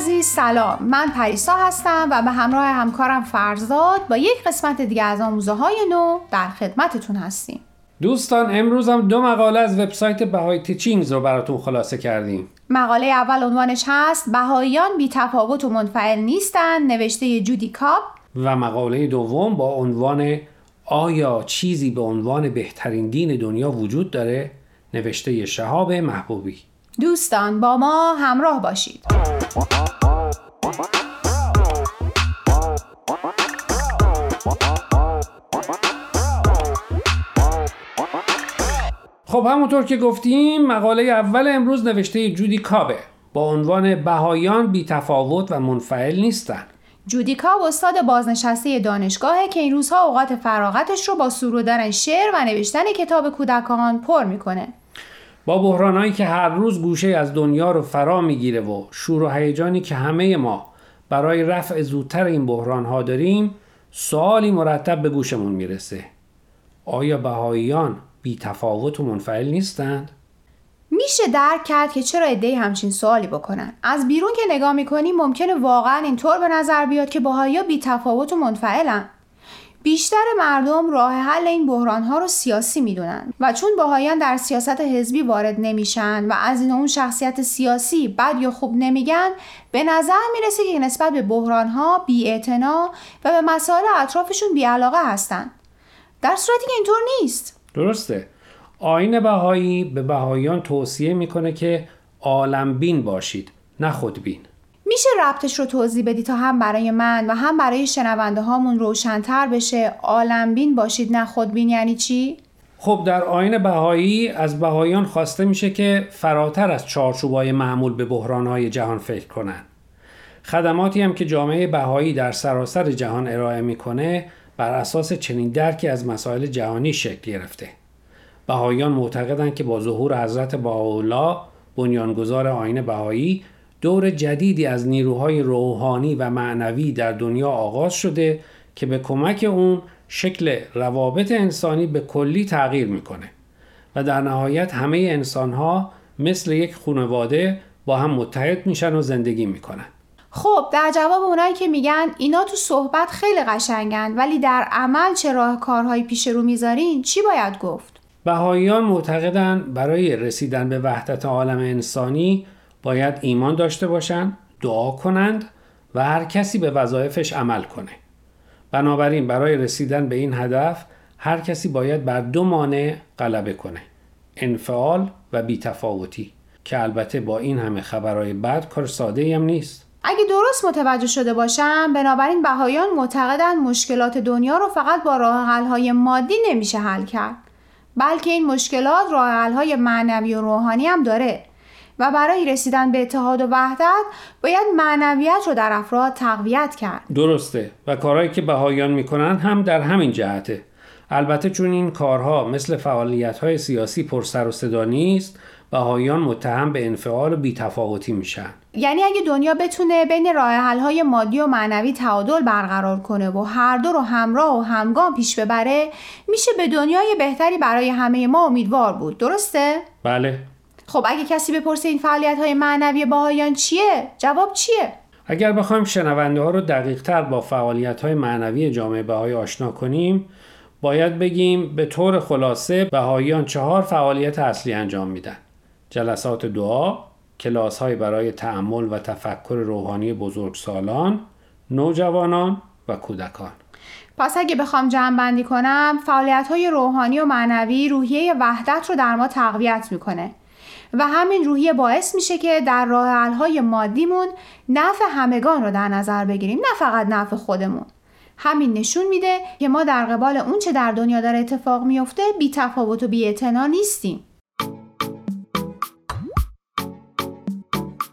عزیز سلام. من پریسا هستم و به همراه همکارم فرزاد با یک قسمت دیگه از آموزه های نو در خدمتتون هستیم. دوستان امروز هم دو مقاله از وبسایت بهای تیچینگز رو براتون خلاصه کردیم. مقاله اول عنوانش هست بهاییان بی تفاوت و منفعل نیستند نوشته جودی کاپ. و مقاله دوم با عنوان آیا چیزی به عنوان بهترین دین دنیا وجود داره؟ نوشته شهاب محبوبی. دوستان با ما همراه باشید. خب همونطور که گفتیم مقاله اول امروز نوشته جودی کابه. با عنوان بهایان بی تفاوت و منفعل نیستن. جودیکا استاد بازنشسته دانشگاهه که این روزها اوقات فراغتش رو با سرودن شعر و نوشتن کتاب کودکان پر می‌کنه. با بحرانهایی که هر روز گوشه از دنیا رو فرا می‌گیره و شور و هیجانی که همه ما برای رفع زودتر این بحران ها داریم سوالی مرتب به گوشمون می‌رسه. آیا بهاییان بی تفاوت و منفعل نیستند؟ میشه درک کرد که چرا ایده همچین سوالی بکنن. از بیرون که نگاه می‌کنیم ممکنه واقعا اینطور به نظر بیاد که باهایا بی تفاوت و منفعلن. بیشتر مردم راه حل این بحران ها رو سیاسی می‌دونن و چون باهایان در سیاست حزبی وارد نمیشن و از این اون شخصیت سیاسی بد یا خوب نمیگن به نظر می‌رسه که نسبت به بحران ها بی و به مسائل اطرافشون بی علاقه هستن. در صورتی که اینطور نیست. درسته. آین بهایی به بهاییان توصیه می‌کنه که عالمبین باشید نه خودبین. میشه ربطش رو توضیح بدی تا هم برای من و هم برای شنونده هامون روشنتر بشه عالمبین باشید نه خودبین یعنی چی؟ خب در آین بهایی از بهاییان خواسته میشه که فراتر از چارچوبای معمول به بحرانهای جهان فکر کنند. خدماتی هم که جامعه بهایی در سراسر جهان ارائه می‌کنه بر اساس چنین درکی از مسائل جهانی شکل گرفته. بهاییان معتقدند که با ظهور حضرت بهاءالله بنیانگذار آین بهایی دور جدیدی از نیروهای روحانی و معنوی در دنیا آغاز شده که به کمک اون شکل روابط انسانی به کلی تغییر می‌کنه و در نهایت همه انسانها مثل یک خانواده با هم متحد میشن و زندگی می‌کنن خب در جواب اونایی که میگن اینا تو صحبت خیلی قشنگن ولی در عمل چه راه کارهایی پیش رو می‌ذارین چی باید گفت؟ بهاییان معتقدند برای رسیدن به وحدت عالم انسانی باید ایمان داشته باشند، دعا کنند و هر کسی به وظایفش عمل کنه. بنابراین برای رسیدن به این هدف هر کسی باید بر دو مانع غلبه کنه. انفعال و بیتفاوتی که البته با این همه خبرهای بد کار ساده هم نیست. اگه درست متوجه شده باشم بنابراین بهایان معتقدند مشکلات دنیا رو فقط با راه های مادی نمیشه حل کرد بلکه این مشکلات راه های معنوی و روحانی هم داره و برای رسیدن به اتحاد و وحدت باید معنویت رو در افراد تقویت کرد. درسته. و کارهایی که بهاییان می‌کنن هم در همین جهته. البته چون این کارها مثل فعالیت های سیاسی پرسر و صدا نیست بهاییان متهم به انفعال و بیتفاوتی میشن. یعنی اگه دنیا بتونه بین راه های مادی و معنوی تعادل برقرار کنه و هر دو رو همراه و همگام پیش ببره میشه به دنیای بهتری برای همه ما امیدوار بود. درسته؟ بله. خب اگه کسی بپرسه این فعالیت های معنوی باهایان چیه؟ جواب چیه؟ اگر بخوایم شنونده ها رو دقیق تر با فعالیت های معنوی جامعه بهایی آشنا کنیم باید بگیم به طور خلاصه بهاییان چهار فعالیت اصلی انجام میدن. جلسات دعا کلاس های برای تعمل و تفکر روحانی بزرگسالان نوجوانان و کودکان. پس اگه بخوام جمع بندی کنم فعالیت های روحانی و معنوی روحیه وحدت رو در ما تقویت می‌کنه. و همین روحیه باعث میشه که در راه های مادیمون نفع همگان رو در نظر بگیریم نه فقط نفع خودمون همین نشون میده که ما در قبال اون چه در دنیا داره اتفاق میفته بی تفاوت و بی نیستیم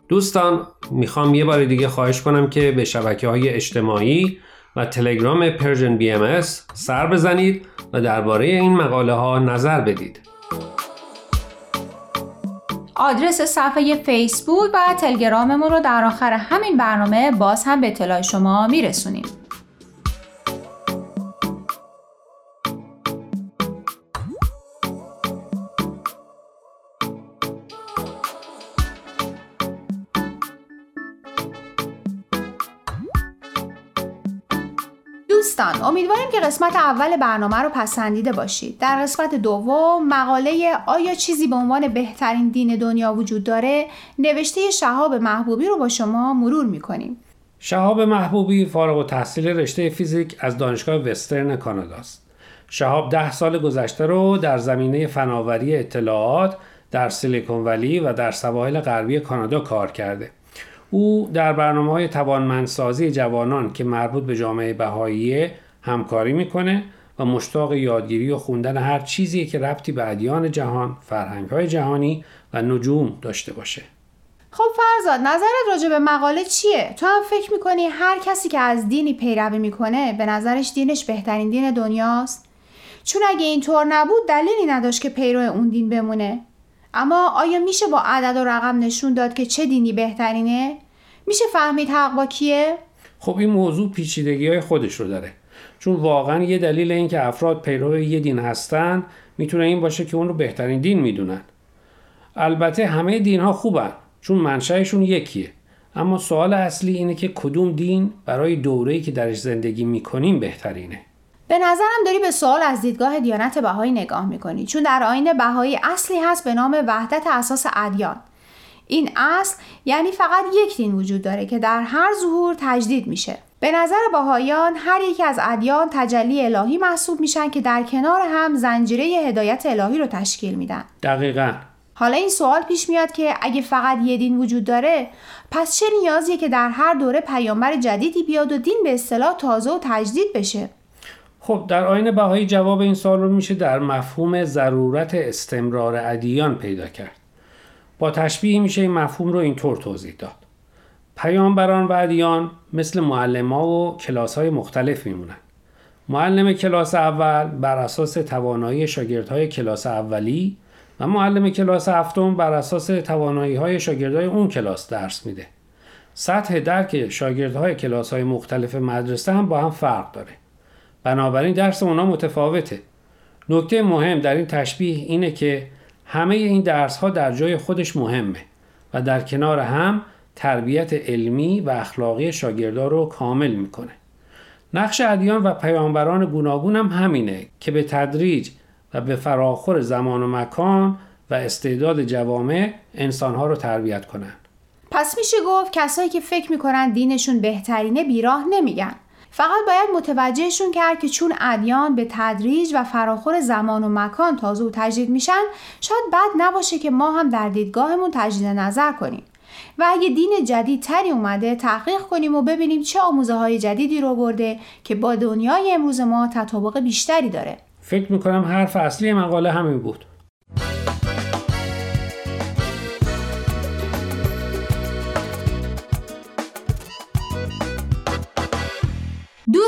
دوستان می‌خوام یه بار دیگه خواهش کنم که به شبکه های اجتماعی و تلگرام Persian BM سر بزنید و درباره این مقاله ها نظر بدید. آدرس صفحه فیسبوک و تلگراممون رو در آخر همین برنامه باز هم به اطلاع شما میرسونیم. دوستان امیدواریم که قسمت اول برنامه رو پسندیده باشید. در قسمت دوم مقاله آیا چیزی به عنوان بهترین دین دنیا وجود داره نوشته شهاب محبوبی رو با شما مرور می‌کنیم. شهاب محبوبی فارغ و تحصیل رشته فیزیک از دانشگاه وسترن کانادا است شهاب ده سال گذشته رو در زمینه فناوری اطلاعات در سیلیکون ولی و در سواحل غربی کانادا کار کرده. او در برنامه های توانمندسازی جوانان که مربوط به جامعه بهایی همکاری می‌کنه و مشتاق یادگیری و خوندن هر چیزی که ربطی به ادیان جهان، فرهنگ های جهانی و نجوم داشته باشه. خب فرزاد نظرت راجع به مقاله چیه؟ تو هم فکر می‌کنی هر کسی که از دینی پیروی می‌کنه به نظرش دینش بهترین دین دنیاست؟ چون اگه اینطور نبود دلیلی نداشت که پیرو اون دین بمونه اما آیا میشه با عدد و رقم نشون داد که چه دینی بهترینه؟ میشه فهمید حق با کیه؟ خب این موضوع پیچیدگی های خودش رو داره چون واقعا یه دلیل این که افراد پیرو یه دین هستن می‌تونه این باشه که اون رو بهترین دین می‌دونن البته همه دین ها خوبن چون منشأشون یکیه اما سوال اصلی اینه که کدوم دین برای دوره‌ای که درش زندگی می‌کنیم بهترینه به نظرم داری به سوال از دیدگاه دیانت بهایی نگاه می‌کنی چون در آین بهایی اصلی هست به نام وحدت اساس ادیان. این اصل یعنی فقط یک دین وجود داره که در هر ظهور تجدید میشه. به نظر باهایان هر یکی از ادیان تجلی الهی محسوب میشن که در کنار هم زنجیره هدایت الهی رو تشکیل میدن. دقیقا. حالا این سوال پیش میاد که اگه فقط یه دین وجود داره پس چه نیازیه که در هر دوره پیامبر جدیدی بیاد و دین به اصطلاح تازه و تجدید بشه؟ خب در آین بهایی جواب این سوال رو میشه در مفهوم ضرورت استمرار ادیان پیدا کرد. با تشبیه میشه این مفهوم رو اینطور توضیح داد. پیامبران و ادیان مثل معلما و کلاس های مختلف میمونن. معلم کلاس اول بر اساس توانایی شاگردهای کلاس اولی و معلم کلاس هفتم بر اساس توانایی های شاگردهای اون کلاس درس میده. سطح درک شاگردهای کلاس های مختلف مدرسه هم با هم فرق داره. بنابراین درس اونا متفاوته نکته مهم در این تشبیه اینه که همه این درس ها در جای خودش مهمه و در کنار هم تربیت علمی و اخلاقی شاگردها رو کامل می‌کنه. نقش ادیان و پیامبران گوناگون هم همینه که به تدریج و به فراخور زمان و مکان و استعداد جوامع انسانها رو تربیت کنند. پس میشه گفت کسایی که فکر می‌کنن دینشون بهترینه بیراه نمیگن. فقط باید متوجهشون کرد که چون ادیان به تدریج و فراخور زمان و مکان تازه و تجدید میشن شاید بد نباشه که ما هم در دیدگاهمون تجدید نظر کنیم. و اگه دین جدید تری اومده تحقیق کنیم و ببینیم چه آموزه های جدیدی رو برده که با دنیای امروز ما تطابق بیشتری داره. فکر می‌کنم حرف اصلی مقاله همین بود.